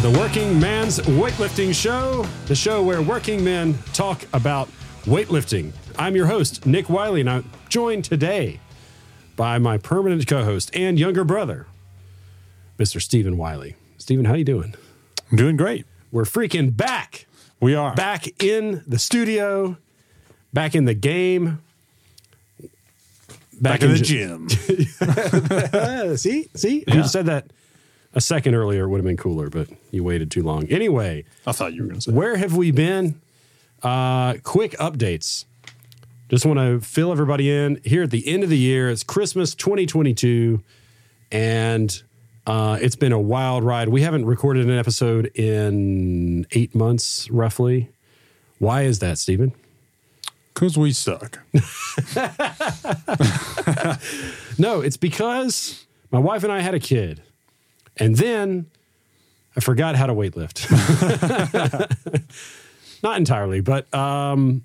to the Working Man's Weightlifting Show, the show where working men talk about weightlifting. I'm your host, Nick Wiley, and I'm joined today by my permanent co-host and younger brother, Mr. Stephen Wiley. Stephen, how you doing? I'm doing great. We're freaking back. We are Back in the studio, back in the game. back in the gy- gym. See, see, Yeah. you said that a second earlier, it would have been cooler, but you waited too long. Anyway, I thought you were going to say. where have we been? Uh, quick updates. Just want to fill everybody in here at the end of the year. It's Christmas 2022, and uh, it's been a wild ride. We haven't recorded an episode in eight months, roughly. Why is that, Stephen? Because we suck. No, it's because my wife and I had a kid, and then I forgot how to weightlift. Not entirely, but um,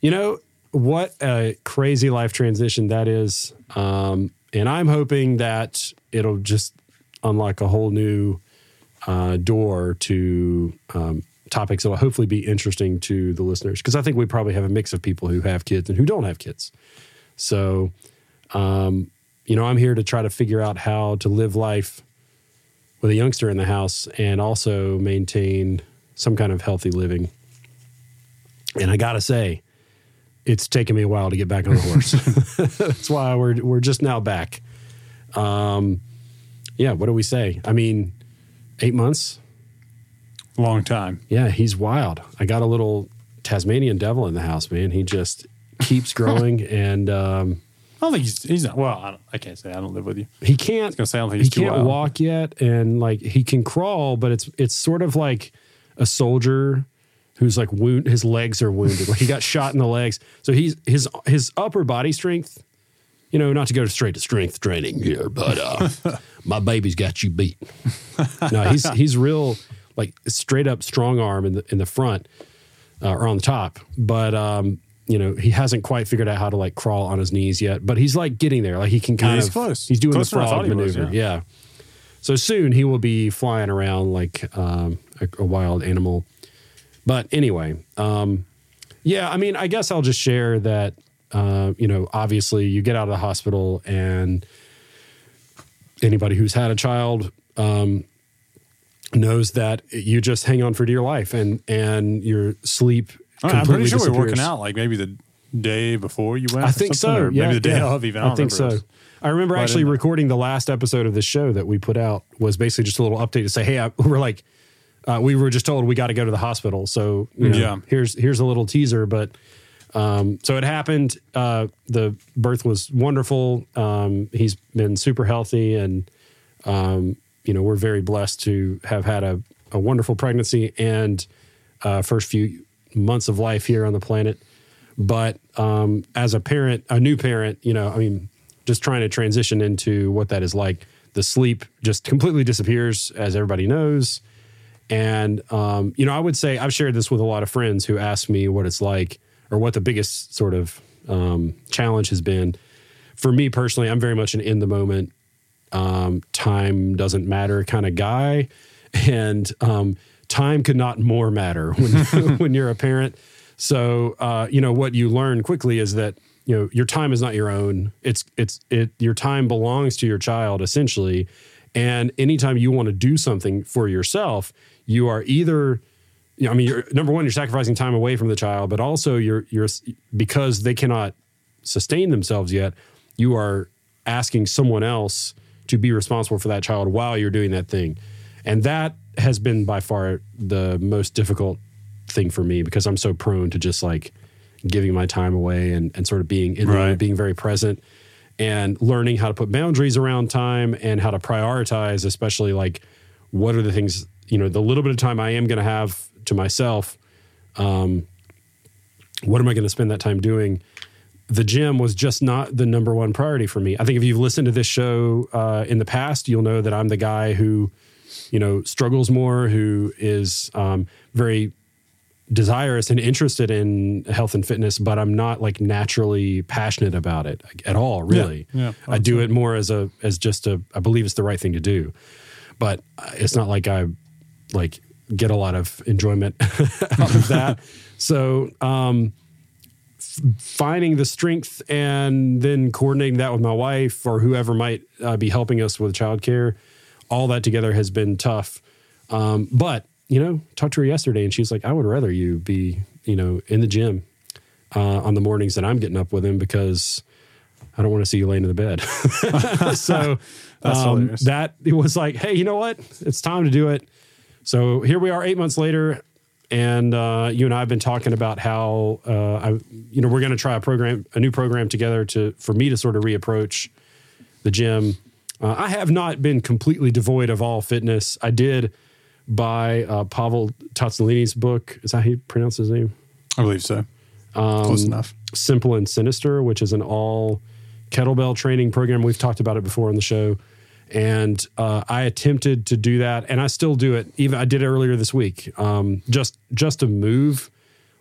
you know what a crazy life transition that is. Um, and I'm hoping that it'll just unlock a whole new uh, door to um, topics that will hopefully be interesting to the listeners. Because I think we probably have a mix of people who have kids and who don't have kids. So, um, you know, I'm here to try to figure out how to live life with a youngster in the house and also maintain some kind of healthy living. And I got to say, it's taken me a while to get back on the horse. That's why we're we're just now back. Um, yeah, what do we say? I mean, eight months. Long time. Yeah, he's wild. I got a little Tasmanian devil in the house, man. He just keeps growing, and um, I don't think he's he's not. Well, I, don't, I can't say I don't live with you. he can't. gonna say I don't think he he's too can't wild. walk yet, and like he can crawl, but it's it's sort of like a soldier who's like wound. His legs are wounded. Like he got shot in the legs, so he's his his upper body strength. You know, not to go straight to strength training here, but uh, my baby's got you beat. No, he's he's real like straight up strong arm in the in the front uh, or on the top, but um, you know he hasn't quite figured out how to like crawl on his knees yet. But he's like getting there. Like he can kind he's of close. He's doing Closer the frog he was, maneuver. yeah. yeah. So soon he will be flying around like um, a, a wild animal. But anyway, um, yeah, I mean, I guess I'll just share that, uh, you know, obviously you get out of the hospital and anybody who's had a child um, knows that you just hang on for dear life and, and your sleep. I am pretty sure we were working out like maybe the day before you went. I think so. yeah, maybe the day yeah. of. Even I, don't think so. I remember Right actually recording the last episode of the show that we put out was basically just a little update to say, hey, I, we're like, uh, we were just told we got to go to the hospital. So you know, Yeah. here's here's a little teaser. But um, so it happened. Uh, the birth was wonderful. Um, he's been super healthy, and um, you know we're very blessed to have had a, a wonderful pregnancy and uh, first few months of life here on the planet. But um, as a parent, a new parent, you know, I mean, just trying to transition into what that is like. The sleep just completely disappears, as everybody knows. And, um, you know, I would say I've shared this with a lot of friends who ask me what it's like or what the biggest sort of um, challenge has been. For me personally, I'm very much an in the moment, um, time doesn't matter kind of guy. And um, time could not more matter when, when you're a parent. So, uh, you know, what you learn quickly is that, you know, your time is not your own. It's, it's, it, your time belongs to your child essentially. And anytime you want to do something for yourself, you are either, you know, I mean, you're, number one, you're sacrificing time away from the child, but also you're, you're, because they cannot sustain themselves yet, you are asking someone else to be responsible for that child while you're doing that thing. And that has been by far the most difficult thing for me because I'm so prone to just like giving my time away and, and sort of being in Right. moment, being very present and learning how to put boundaries around time and how to prioritize, especially like what are the things, you know, the little bit of time I am going to have to myself. Um, what am I going to spend that time doing? The gym was just not the number one priority for me. I think if you've listened to this show uh, in the past, you'll know that I'm the guy who, you know, struggles more, who is um, very desirous and interested in health and fitness, but I'm not like naturally passionate about it at all. Really, yeah, I do it more as a as just a. I believe it's the right thing to do, but it's not like I like get a lot of enjoyment out of that. So, um, f- finding the strength and then coordinating that with my wife or whoever might uh, be helping us with childcare, all that together has been tough. Um, but you know, talked to her yesterday, and she's like, "I would rather you be, you know, in the gym uh, on the mornings that I'm getting up with him because." I don't want to see you laying in the bed. so um, that it was like, hey, you know what? It's time to do it. So here we are, eight months later, and uh, you and I have been talking about how uh, I, you know, we're going to try a program, a new program together to for me to sort of reapproach the gym. Uh, I have not been completely devoid of all fitness. I did buy uh, Pavel Tsatsouline's book. Is that how you pronounce his name? I believe so. Um, Close enough. Simple and Sinister, which is an all kettlebell training program. We've talked about it before on the show. And uh, I attempted to do that, and I still do it. Even I did it earlier this week. Um, just just to move,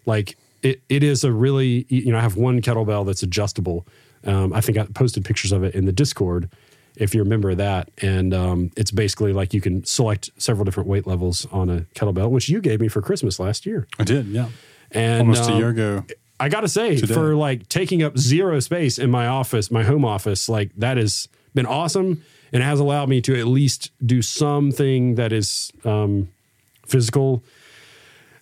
like it, it is a really you know I have one kettlebell that's adjustable. Um, I think I posted pictures of it in the Discord, if you remember that. And um, it's basically like you can select several different weight levels on a kettlebell, which you gave me for Christmas last year. I did, yeah. And Almost a um, year ago. I gotta say, Today. for like taking up zero space in my office, my home office, like that has been awesome, and has allowed me to at least do something that is um, physical,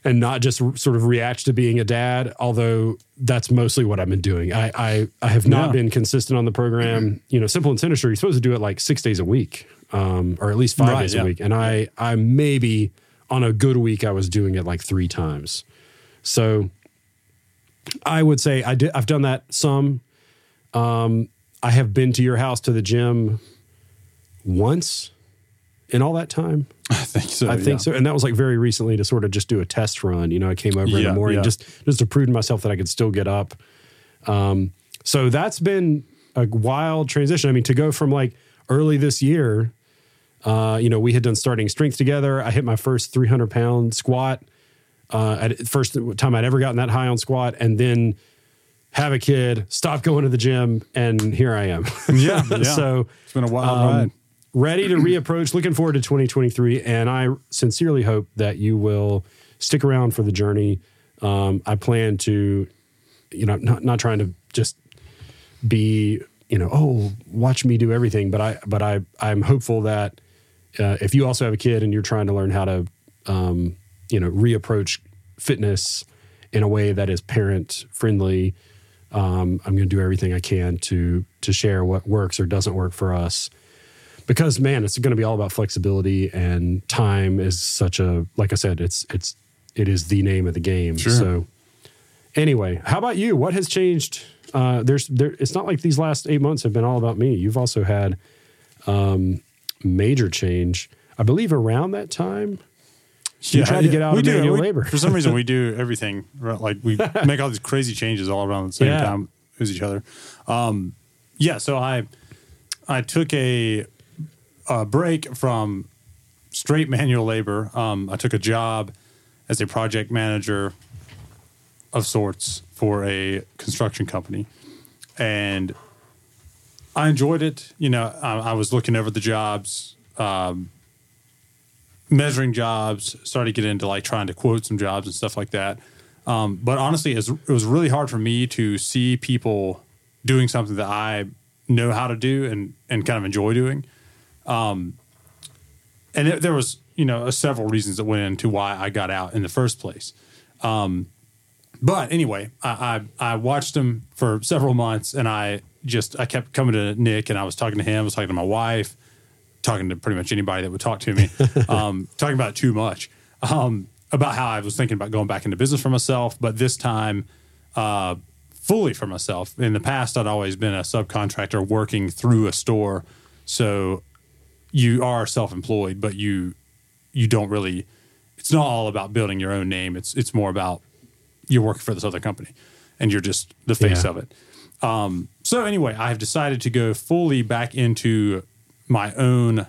and not just r- sort of react to being a dad. Although that's mostly what I've been doing. I I, I have not Yeah. been consistent on the program. You know, simple and sinister. You're supposed to do it like six days a week, um, or at least five Right, days yeah. a week, and I I maybe on a good week I was doing it like three times. So I would say I did. I've done that some. Um, I have been to your house to the gym once in all that time. I think so. I think yeah. so, and that was like very recently to sort of just do a test run. You know, I came over in the morning yeah. just just to prove to myself that I could still get up. Um, so that's been a wild transition. I mean, to go from like early this year, uh, you know, we had done starting strength together. I hit my first 300 pound squat. Uh, at first time I'd ever gotten that high on squat, and then have a kid, stop going to the gym, and here I am. Yeah, yeah. so it's been a wild um, ride. Ready to reapproach. Looking forward to 2023, and I sincerely hope that you will stick around for the journey. Um, I plan to, you know, not not trying to just be, you know, oh, watch me do everything, but I but I I'm hopeful that uh, if you also have a kid and you're trying to learn how to, um, you know, reapproach fitness in a way that is parent friendly. Um, I'm going to do everything I can to to share what works or doesn't work for us because man it's going to be all about flexibility and time is such a like i said it's it's it is the name of the game Sure. so anyway how about you what has changed uh there's there it's not like these last eight months have been all about me you've also had um major change i believe around that time you tried to get out we of do, manual we- labor. For some reason, we do everything right. Like we make all these crazy changes all around the same Yeah. time as each other. Um, yeah. So I I took a, a break from straight manual labor. Um, I took a job as a project manager of sorts for a construction company, and I enjoyed it. You know, I, I was looking over the jobs. Um, measuring jobs, started to get into like trying to quote some jobs and stuff like that. Um, but honestly, it was really hard for me to see people doing something that I know how to do and, and kind of enjoy doing. Um, and there, there was, you know, several reasons that went into why I got out in the first place. Um, but anyway, I, I, I watched him for several months and I just, I kept coming to Nick and I was talking to him, I was talking to my wife, talking to pretty much anybody that would talk to me, um, talking about too much, um, about how I was thinking about going back into business for myself, but this time, uh, fully for myself. In the past, I'd always been a subcontractor working through a store. So you are self-employed, but you, you don't really, it's not all about building your own name. It's, it's more about you're working for this other company and you're just the face Yeah. of it. Um, so anyway, I've decided to go fully back into my own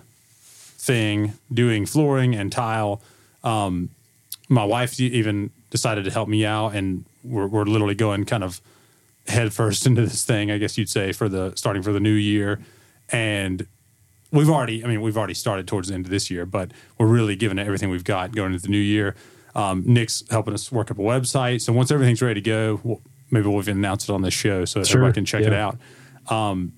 thing, doing flooring and tile. Um, my wife even decided to help me out, and we're, we're literally going kind of head first into this thing, I guess you'd say, for the starting for the new year. And we've already, I mean, we've already started towards the end of this year, but we're really giving it everything we've got going into the new year. Um, Nick's helping us work up a website. So once everything's ready to go, we'll, maybe we'll even announce it on this show so Sure, everybody can check it out. Um,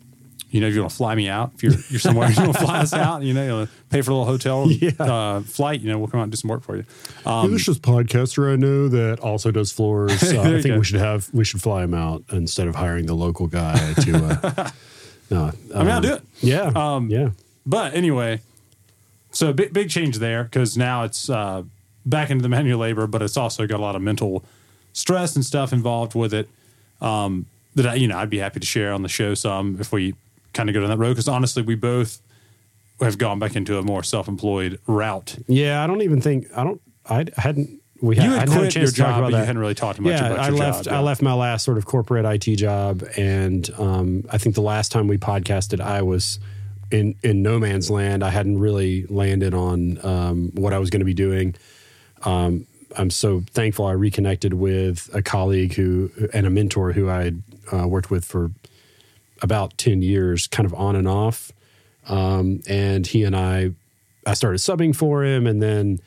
you know, if you want to fly me out, if you're, you're somewhere, you want to fly us out, you know, pay for a little hotel Yeah. uh, flight, you know, we'll come out and do some work for you. Um, There's this podcaster I know that also does floors. Uh, I think go. we should have we should fly him out instead of hiring the local guy to. Uh, no, I mean, I'll um, do it. Yeah, Um, yeah. But anyway, so big big change there because now it's uh, back into the manual labor, but it's also got a lot of mental stress and stuff involved with it. Um, that I, you know, I'd be happy to share on the show some if we kind of go down that road. Because honestly, we both have gone back into a more self-employed route. Yeah, I don't even think I don't. I hadn't. We had, you I had hadn't had quit your chance to talk job, about but you hadn't really talked much yeah, about I left. job. I left my last sort of corporate IT job, and um, I think the last time we podcasted, I was in in no man's land. I hadn't really landed on um, what I was going to be doing. Um, I'm so thankful I reconnected with a colleague who and a mentor who I had uh, worked with for about ten years, kind of on and off. Um, and he and I, I started subbing for him, and then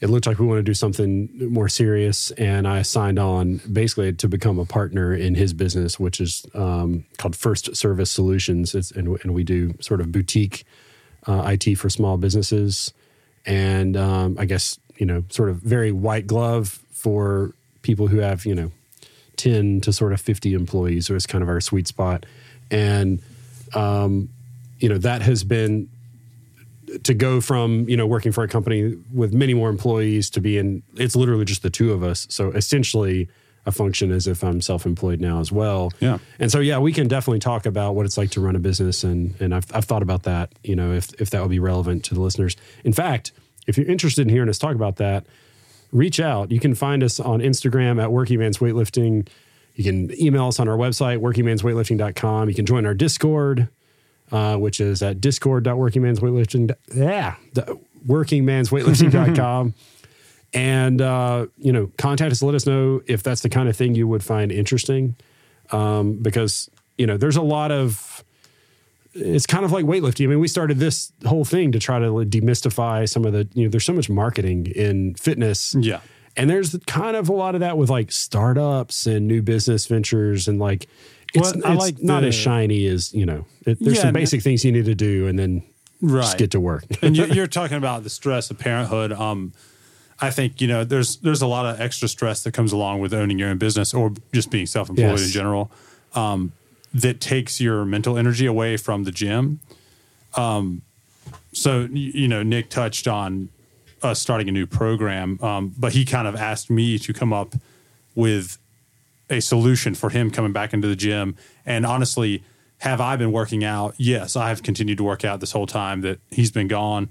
it looked like we want to do something more serious. And i signed on basically to become a partner in his business which is um, called first service solutions. It's, and, and we do sort of boutique uh, it for small businesses. And um, i guess you know sort of very white glove for people who have you know 10 to sort of 50 employees. So it's kind of our sweet spot. And um, you know that has been to go from you know working for a company with many more employees to being it's literally just the two of us. So essentially a function as if i'm self-employed now as well. Yeah. and so yeah we can definitely talk about what it's like to run a business and and i've, I've thought about that you know if if that would be relevant to the listeners. In fact if you're interested in hearing us talk about that reach out. You can find us on instagram at working man's weightlifting. You can email us on our website workingmansweightlifting.com you can join our discord uh, which is at discord.workingmansweightlifting. Yeah, workingmansweightlifting.com. and, uh, you know, contact us, let us know if that's the kind of thing you would find interesting. Um, because, you know, there's a lot of, it's kind of like weightlifting. I mean, we started this whole thing to try to demystify some of the, you know, there's so much marketing in fitness. Yeah. And there's kind of a lot of that with like startups and new business ventures and like it's, Well, I it's like not the- as shiny as you know. It, there's Yeah, some basic things you need to do, and then Right. just get to work. and you, you're talking about the stress of parenthood. Um, I think you know there's there's a lot of extra stress that comes along with owning your own business or just being self-employed Yes. in general. Um, that takes your mental energy away from the gym. Um, so you know, Nick touched on us starting a new program, um, but he kind of asked me to come up with a solution for him coming back into the gym. And honestly, have I been working out? Yes, I have continued to work out this whole time that he's been gone.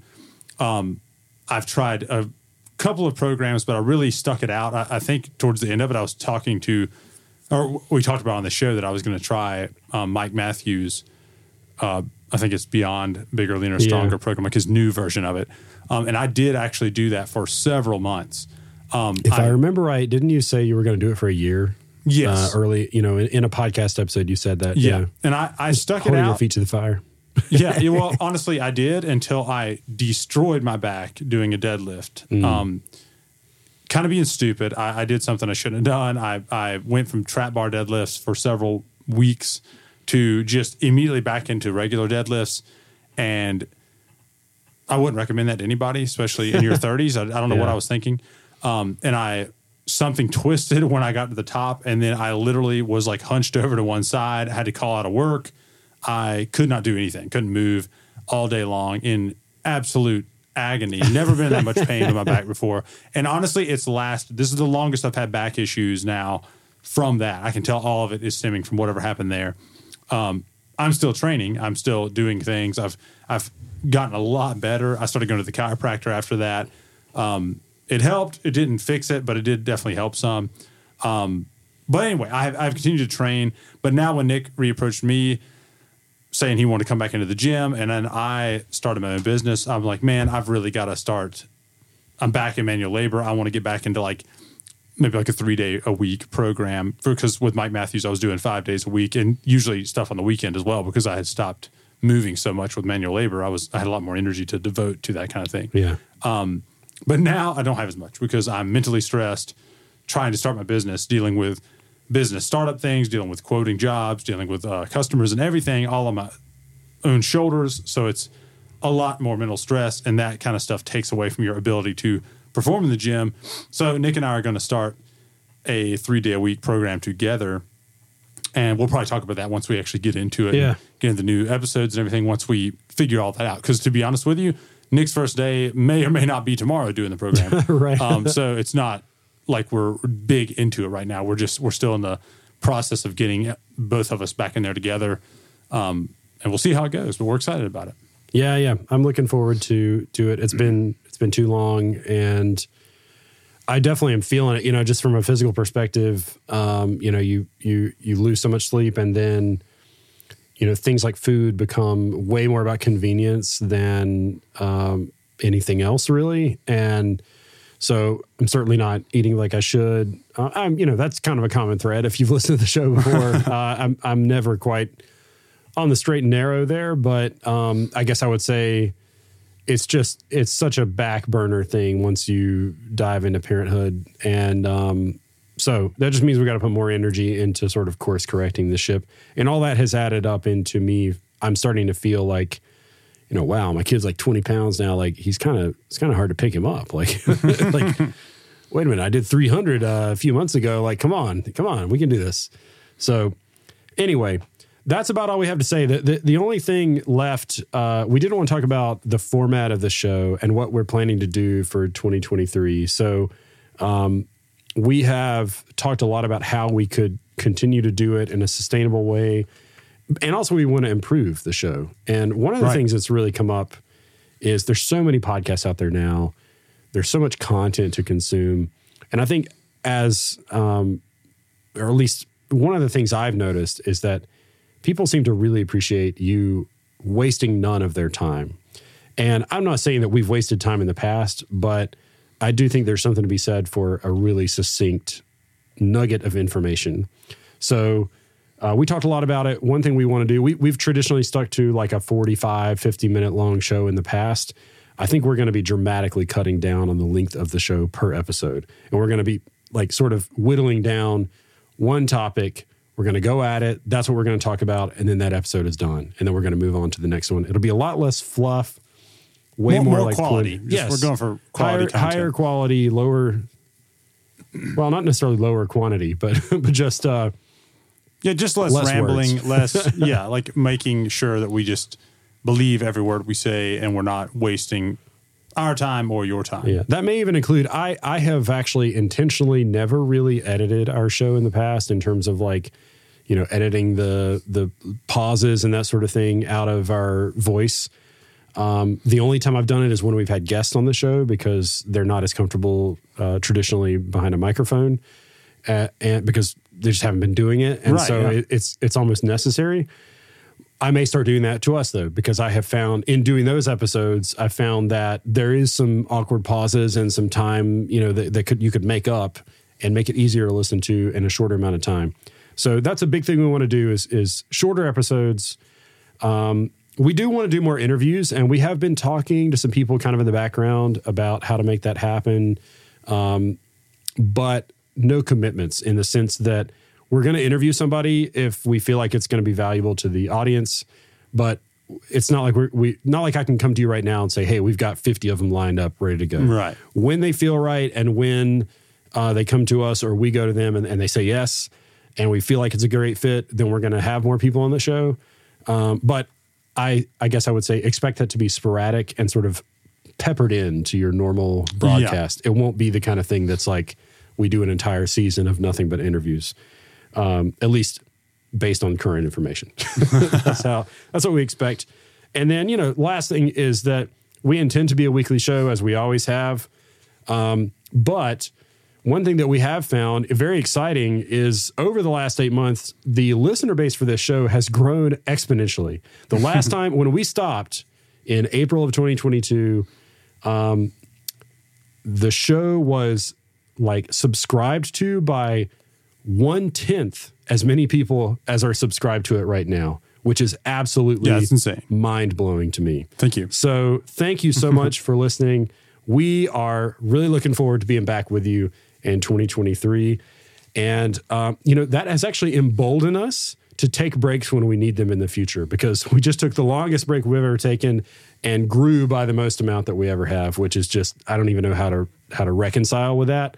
Um, I've tried a couple of programs, but I really stuck it out. I, I think towards the end of it, I was talking to, or we talked about on the show that I was going to try um, Mike Matthews. Uh, I think it's Beyond Bigger, Leaner, Stronger Yeah. program, like his new version of it. Um, and I did actually do that for several months. Um, if I, remember right, didn't you say you were going to do it for a year? Yes. Uh, early, you know, in, in a podcast episode, you said that. yeah. And I, I stuck it holding your out. feet to the fire. yeah, yeah, well, honestly, I did until I destroyed my back doing a deadlift. Mm. Um, kind of being stupid. I, I did something I shouldn't have done. I, I went from trap bar deadlifts for several weeks to just immediately back into regular deadlifts. And I wouldn't recommend that to anybody, especially in your 30s. I, I don't know what I was thinking. Um, and I, something twisted when I got to the top. And then I literally was like hunched over to one side, had to call out of work. I could not do anything, couldn't move all day long in absolute agony. Never been that much pain in my back before. And honestly, it's last, this is the longest I've had back issues now from that. I can tell all of it is stemming from whatever happened there. Um, I'm still training. I'm still doing things. I've, I've gotten a lot better. I started going to the chiropractor after that. Um, it helped. It didn't fix it, but it did definitely help some. Um, but anyway, I've, I've continued to train. But now when Nick reapproached me, saying he wanted to come back into the gym and then I started my own business. I'm like, man, I've really got to start. I'm back in manual labor. I want to get back into like maybe like a three day a week program because with Mike Matthews, I was doing five days a week and usually stuff on the weekend as well because I had stopped moving so much with manual labor, I was I had a lot more energy to devote to that kind of thing. Yeah. But now I don't have as much because I'm mentally stressed trying to start my business, dealing with business startup things, dealing with quoting jobs, dealing with uh, customers and everything all on my own shoulders. So it's a lot more mental stress, and that kind of stuff takes away from your ability to perform in the gym. So Nick and I are going to start a three day a week program together. And we'll probably talk about that once we actually get into it. Yeah. Get into the new episodes and everything once we figure all that out. Because to be honest with you, Nick's first day may or may not be tomorrow doing the program. Right. Um, so it's not like we're big into it right now. We're just we're still in the process of getting both of us back in there together, um, and we'll see how it goes. But we're excited about it. Yeah, yeah. I'm looking forward to to it. It's been it's been too long and I definitely am feeling it, you know, just from a physical perspective. Um, you know, you you you lose so much sleep and then you know, things like food become way more about convenience than um, anything else really. And so I'm certainly not eating like I should. Uh, I'm, you know, that's kind of a common thread. If you've listened to the show before, uh, I'm, I'm never quite on the straight and narrow there, but um, I guess I would say it's just it's such a back burner thing once you dive into parenthood, and um, so that just means we got to put more energy into sort of course correcting the ship, and all that has added up into me. I'm starting to feel like, you know, wow, my kid's like 20 pounds now. Like he's kind of it's kind of hard to pick him up. Like like. Wait a minute! I did 300 uh, a few months ago. Like, come on, come on, we can do this. So, anyway, that's about all we have to say. The, the, the only thing left, uh, we didn't want to talk about the format of the show and what we're planning to do for 2023. So, um, we have talked a lot about how we could continue to do it in a sustainable way. And also, we want to improve the show. And one of the Right. things that's really come up is there's so many podcasts out there now. There's so much content to consume. And I think, as, um, or at least one of the things I've noticed is that people seem to really appreciate you wasting none of their time. And I'm not saying that we've wasted time in the past, but I do think there's something to be said for a really succinct nugget of information. So uh, we talked a lot about it. One thing we want to do, we, we've traditionally stuck to like a 45, 50 minute long show in the past. I think we're going to be dramatically cutting down on the length of the show per episode. And we're going to be like sort of whittling down one topic. We're going to go at it. That's what we're going to talk about. And then that episode is done. And then we're going to move on to the next one. It'll be a lot less fluff, way More- more, like quality. polit- Just we're going for quality higher, content. higher quality, lower. Well, not necessarily lower quantity, but but just uh, Yeah, just less, Less rambling, less yeah, like making sure that we just believe every word we say and we're not wasting our time or your time. Yeah, that may even include I I have actually intentionally never really edited our show in the past in terms of like you know editing the the pauses and that sort of thing out of our voice. Um, the only time I've done it is when we've had guests on the show because they're not as comfortable uh, traditionally behind a microphone, uh, and because they just haven't been doing it, and Right, so yeah. it, it's it's almost necessary. I may start doing that to us though, because I have found in doing those episodes, I found that there is some awkward pauses and some time, you know, that, that could you could make up and make it easier to listen to in a shorter amount of time. So that's a big thing we want to do is is shorter episodes. Um, we do want to do more interviews, and we have been talking to some people kind of in the background about how to make that happen but no commitments in the sense that we're going to interview somebody if we feel like it's going to be valuable to the audience, but it's not like we're, we not like I can come to you right now and say, "Hey, we've got 50 of them lined up, ready to go." Right. When they feel right, and when uh, they come to us or we go to them and, and they say yes, and we feel like it's a great fit, then we're going to have more people on the show. Um, but I, I guess I would say expect that to be sporadic and sort of peppered into your normal broadcast. It won't be the kind of thing that's like we do an entire season of nothing but interviews, um, at least based on current information. that's how that's what we expect. And then you know, last thing is that we intend to be a weekly show as we always have. Um, but one thing that we have found very exciting is over the last eight months, the listener base for this show has grown exponentially. The last time when we stopped in April of 2022, um, the show was like subscribed to by one tenth as many people as are subscribed to it right now, which is absolutely Yeah, insane. mind blowing to me. Thank you. So thank you so much for listening. We are really looking forward to being back with you in 2023. And, um, you know, that has actually emboldened us to take breaks when we need them in the future because we just took the longest break we've ever taken and grew by the most amount that we ever have, which is just, I don't even know how to, how to reconcile with that.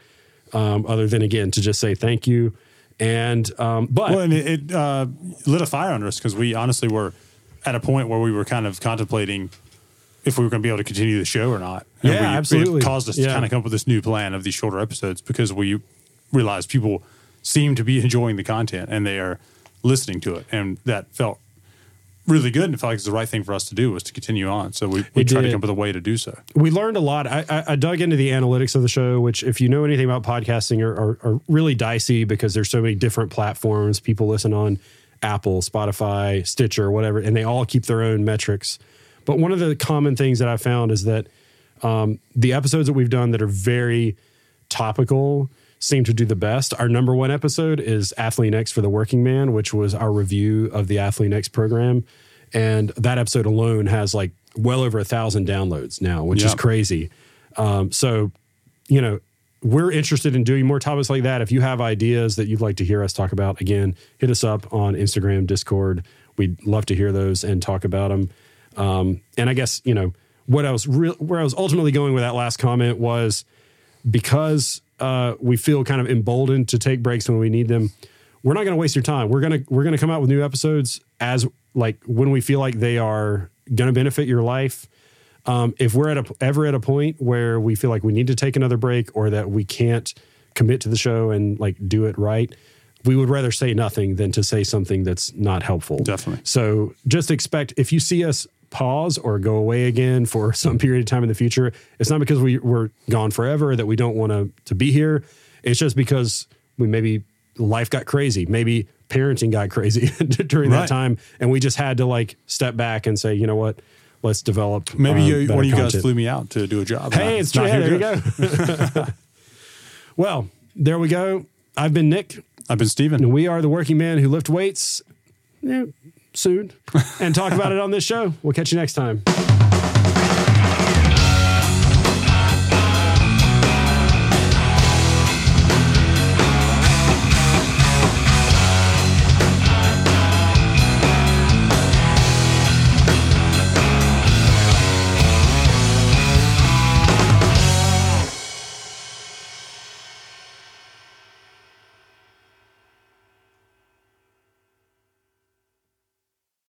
Um, other than again, to just say thank you. And, um, but Well, and it, it uh, lit a fire under us because we honestly were at a point where we were kind of contemplating if we were going to be able to continue the show or not. And Yeah, we, absolutely. It caused us Yeah. to kind of come up with this new plan of these shorter episodes because we realized people seem to be enjoying the content and they are listening to it, and that felt really good and it felt like it's the right thing for us to do was to continue on. So we, we It tried to come up with a way to do so. we learned a lot. I, I, I dug into the analytics of the show, which, if you know anything about podcasting, are, are, are really dicey because there's so many different platforms. People listen on Apple, Spotify, Stitcher, whatever, and they all keep their own metrics. But one of the common things that I found is that um, the episodes that we've done that are very topical seem to do the best. Our number one episode is Athlean-X for the Working Man, which was our review of the Athlean-X program. And that episode alone has like well over a thousand downloads now, which is crazy. Um, so, you know, we're interested in doing more topics like that. If you have ideas that you'd like to hear us talk about, again, hit us up on Instagram, Discord. We'd love to hear those and talk about them. Um, and I guess you know what I was real where I was ultimately going with that last comment was because uh, we feel kind of emboldened to take breaks when we need them. We're not going to waste your time. We're gonna we're gonna come out with new episodes as like when we feel like they are going to benefit your life. Um, if we're at a ever at a point where we feel like we need to take another break or that we can't commit to the show and like do it right, we would rather say nothing than to say something that's not helpful. Definitely. So just expect if you see us pause or go away again for some period of time in the future, it's not because we, we're gone forever that we don't want to to be here. It's just because we maybe life got crazy, maybe parenting got crazy during that time, and we just had to like step back and say, you know what, let's develop. Maybe you, one of you guys flew me out to do a job. Hey, it's true. Hey, here there you go. well, there we go. I've been Nick, I've been Stephen. and we are the working man who lift weights. Yeah, soon, and talk about it on this show. We'll catch you next time.